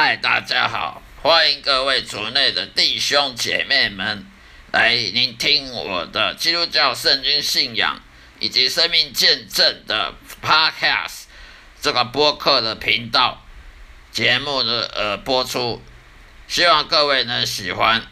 嗨，大家好，欢迎各位族内的弟兄姐妹们来聆听我的基督教圣经信仰以及生命见证的 Podcast 这个播客的频道节目的呃播出，希望各位能喜欢。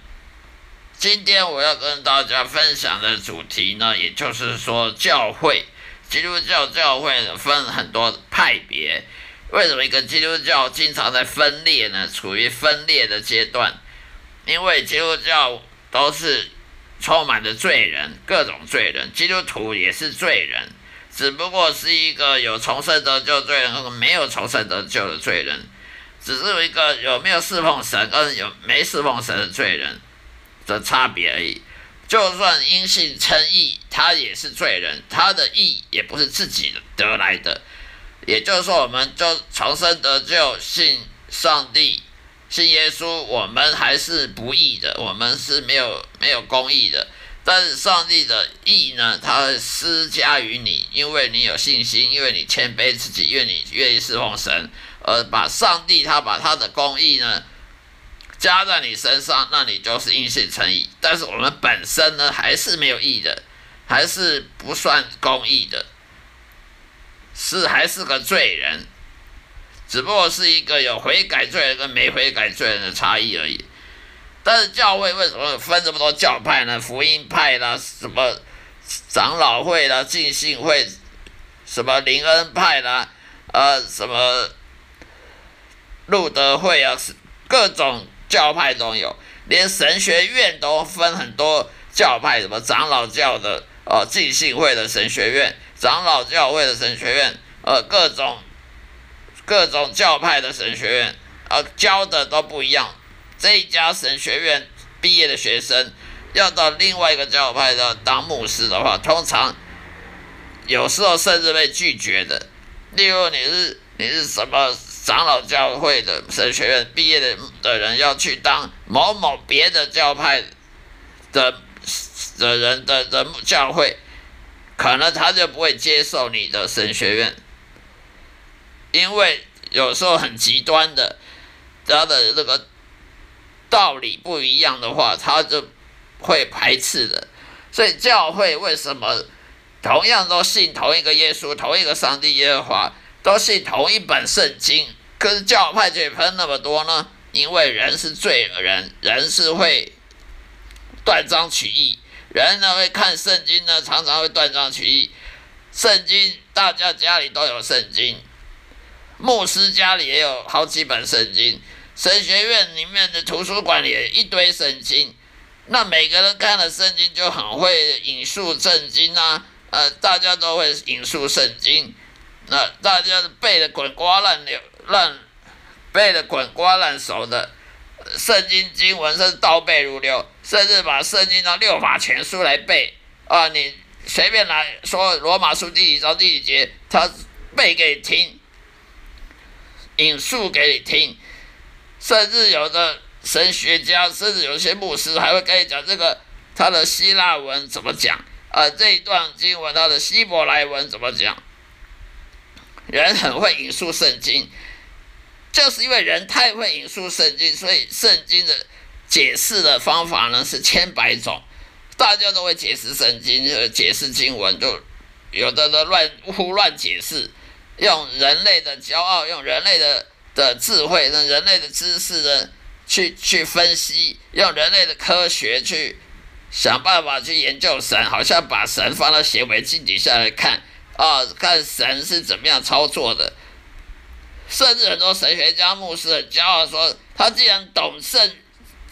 今天我要跟大家分享的主题呢，也就是说教会，基督教教会分很多派别。为什么一个基督教经常在分裂呢？处于分裂的阶段，因为基督教都是充满着罪人，各种罪人，基督徒也是罪人，只不过是一个有重生得救罪人和没有重生得救的罪人，只是一个有没有侍奉神跟有没侍奉神的罪人。的差别而已。就算因信称义，他也是罪人，他的义也不是自己得来的。也就是说，我们就重生得救，信上帝，信耶稣，我们还是不义的，我们是没有没有公义的。但是上帝的义呢，他施加于你，因为你有信心，因为你谦卑自己，因为你愿意侍奉神，而把上帝他把他的公义呢。加在你身上，那你就是因信成义。但是我们本身呢，还是没有义的，还是不算公义的，是还是个罪人，只不过是一个有悔改罪人跟没悔改罪人的差异而已。但是教会为什么分这么多教派呢？福音派啦，什么长老会啦，浸信会，什么灵恩派啦，呃，什么路德会啊，各种。教派都有，连神学院都分很多教派，什么长老教的，呃，浸信会的神学院，长老教会的神学院，呃，各种各种教派的神学院，呃，教的都不一样。这一家神学院毕业的学生，要到另外一个教派的当牧师的话，通常有时候甚至被拒绝的。例如你是你是什么？长老教会的神学院毕业的的人要去当某某别的教派的的人的人教会，可能他就不会接受你的神学院，因为有时候很极端的，他的那个道理不一样的话，他就会排斥的。所以教会为什么同样都信同一个耶稣，同一个上帝耶和华？都信同一本圣经，可是教派却分那么多呢？因为人是罪人，人是会断章取义，人呢会看圣经呢，常常会断章取义。圣经大家家里都有圣经，牧师家里也有好几本圣经，神学院里面的图书馆里一堆圣经。那每个人看了圣经就很会引述圣经啊，呃，大家都会引述圣经。那大家背的滚瓜烂流烂，背的滚瓜烂熟的圣经经文是倒背如流，甚至把圣经的六法全书来背啊！你随便来说罗马书第几章第几节，他背给你听，引述给你听，甚至有的神学家，甚至有些牧师还会跟你讲这个他的希腊文怎么讲啊？这一段经文他的希伯来文怎么讲？人很会引述圣经，就是因为人太会引述圣经，所以圣经的解释的方法呢是千百种，大家都会解释圣经，解释经文，就有的的乱胡乱解释，用人类的骄傲，用人类的的智慧，用人类的知识呢去去分析，用人类的科学去想办法去研究神，好像把神放到显微镜底下来看。啊，看神是怎么样操作的，甚至很多神学家、牧师很骄傲说，他既然懂圣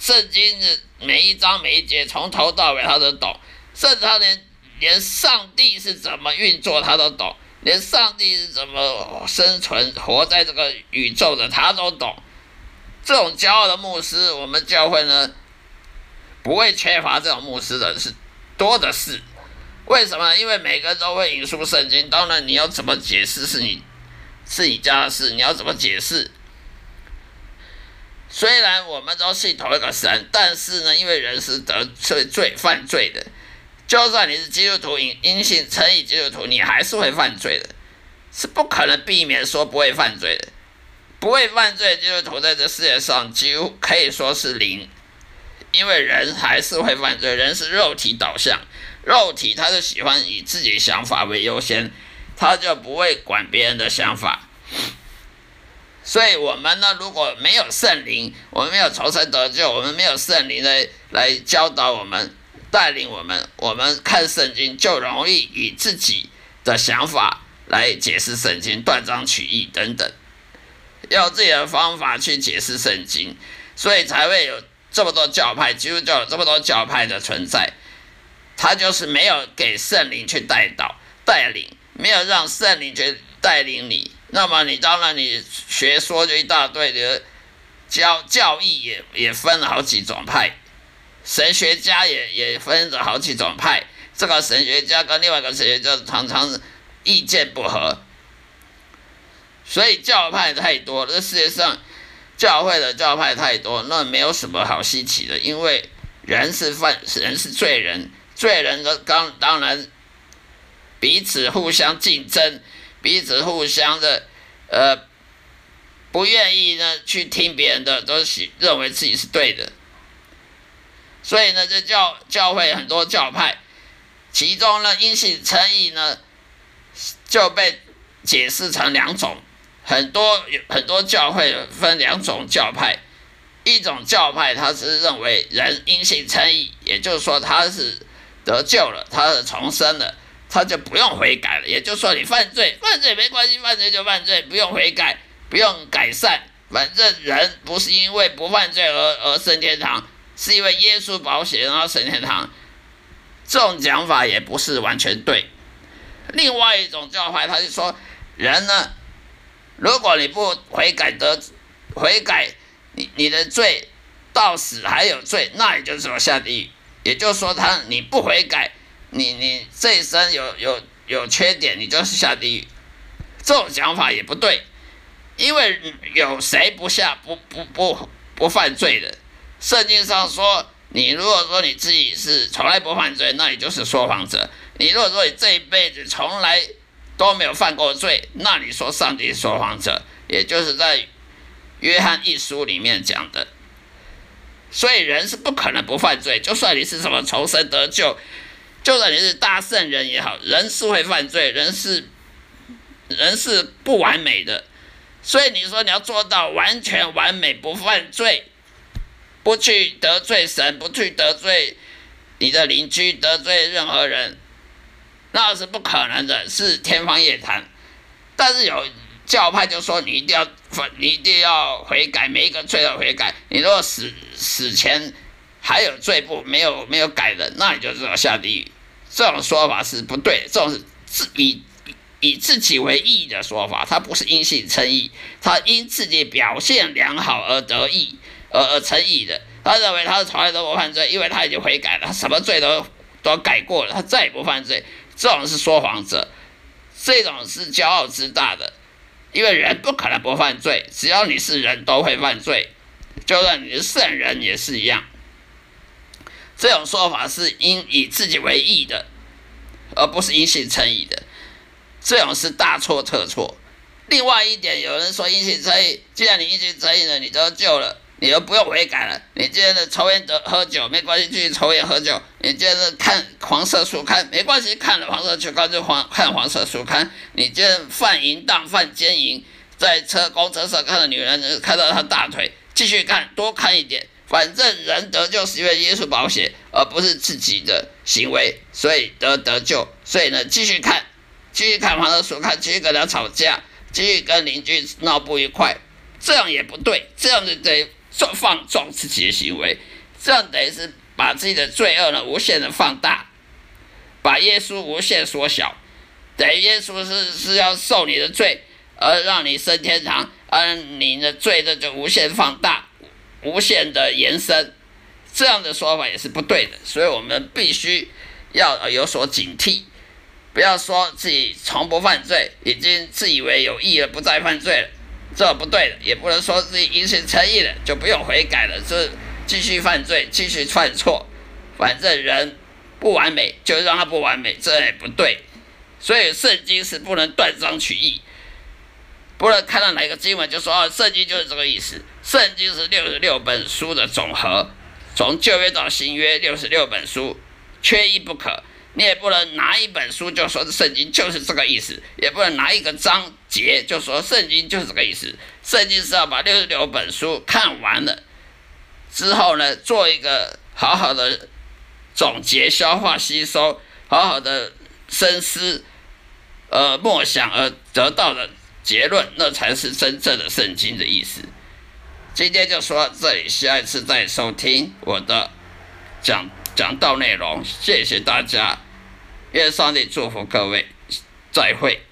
圣经的每一章每一节，从头到尾他都懂，甚至他连连上帝是怎么运作他都懂，连上帝是怎么生存活在这个宇宙的他都懂。这种骄傲的牧师，我们教会呢不会缺乏这种牧师的，是多的是。为什么？因为每个人都会引述圣经，当然你要怎么解释是你是你家的事，你要怎么解释？虽然我们都信同一个神，但是呢，因为人是得罪罪犯罪的，就算你是基督徒，因因信称义基督徒，你还是会犯罪的，是不可能避免说不会犯罪的，不会犯罪基督徒在这世界上几乎可以说是零，因为人还是会犯罪，人是肉体导向，肉体他是喜欢以自己想法为优先，他就不会管别人的想法。所以，我们呢，如果没有圣灵，我们没有重生得救，我们没有圣灵来来教导我们、带领我们，我们看圣经就容易以自己的想法来解释圣经，断章取义等等，用自己的方法去解释圣经，所以才会有这么多教派，基督教有这么多教派的存在。他就是没有给圣灵去带导、带领，没有让圣灵去带领你。那么你当然你学说就一大堆的教教义也也分了好几种派，神学家也也分了好几种派，这个神学家跟另外一个神学家常常意见不合，所以教派太多，这世界上教会的教派太多，那没有什么好稀奇的，因为人是犯人是罪人，罪人的当当然彼此互相竞争。彼此互相的，呃，不愿意呢去听别人的，都是认为自己是对的。所以呢，这教教会很多教派，其中呢，因信称义呢，就被解释成两种，很多很多教会分两种教派，一种教派他是认为人因信称义，也就是说他是得救了，他是重生了。他就不用悔改了，也就是说，你犯罪，犯罪没关系，犯罪就犯罪，不用悔改，不用改善，反正人不是因为不犯罪而而升天堂，是因为耶稣保险然后升天堂。这种讲法也不是完全对。另外一种教派，他就说，人呢，如果你不悔改得悔改，你你的罪到死还有罪，那也就是说下地狱。也就是说，他你不悔改。你你这一生有有有缺点，你就是下地狱，这种讲法也不对，因为有谁不下不不不不犯罪的？圣经上说，你如果说你自己是从来不犯罪，那你就是说谎者；你如果说你这一辈子从来都没有犯过罪，那你说上帝说谎者，也就是在约翰一书里面讲的。所以人是不可能不犯罪，就算你是什么重生得救。就算你是大圣人也好，人是会犯罪，人是人是不完美的，所以你说你要做到完全完美不犯罪，不去得罪神，不去得罪你的邻居，得罪任何人，那是不可能的，是天方夜谭。但是有教派就说你一定要犯，你一定要悔改，每一个罪都悔改。你如果死死前还有罪不没有没有改的，那你就知道下地狱。这种说法是不对，这种是自以以自己为义的说法，他不是因信称义，他因自己表现良好而得义而而称义的。他认为他是从来都不犯罪，因为他已经悔改了，他什么罪都都改过了，他再也不犯罪。这种是说谎者，这种是骄傲自大的，因为人不可能不犯罪，只要你是人都会犯罪，就算你是圣人也是一样。这种说法是因以自己为义的，而不是因信称义的，这种是大错特错。另外一点，有人说因信称义，既然你因信称义了，你得救了，你就不用悔改了。你今天的抽烟得喝酒没关系，继续抽烟喝酒。你今天的看黄色书刊没关系，看了黄色书刊就黄看黄色书刊。你今天犯淫荡、犯奸淫，在车公车上看到女人，看到她大腿，继续看，多看一点。反正人得救是因为耶稣保险，而不是自己的行为，所以得得救。所以呢，继续看，继续看黄色书看，继续跟他吵架，继续跟邻居闹不愉快，这样也不对。这样子得放纵自己的行为，这样等于是把自己的罪恶呢无限的放大，把耶稣无限缩小。等于耶稣是是要受你的罪，而让你升天堂，而你的罪呢就无限放大。无限的延伸，这样的说法也是不对的，所以我们必须要有所警惕，不要说自己从不犯罪，已经自以为有意了，不再犯罪了，这不对的；也不能说自己因信诚意了，就不用悔改了，这继续犯罪，继续犯错，反正人不完美，就让他不完美，这也不对。所以圣经是不能断章取义，不论看到哪一个经文就说哦，圣经就是这个意思。圣经是六十六本书的总和，从旧约到新约六十六本书，缺一不可。你也不能拿一本书就说圣经就是这个意思，也不能拿一个章节就说圣经就是这个意思。圣经是要把六十六本书看完了之后呢，做一个好好的总结、消化、吸收，好好的深思，呃，默想而得到的结论，那才是真正的圣经的意思。今天就说这里，下一次再收听我的讲讲道内容，谢谢大家。愿上帝祝福各位，再会。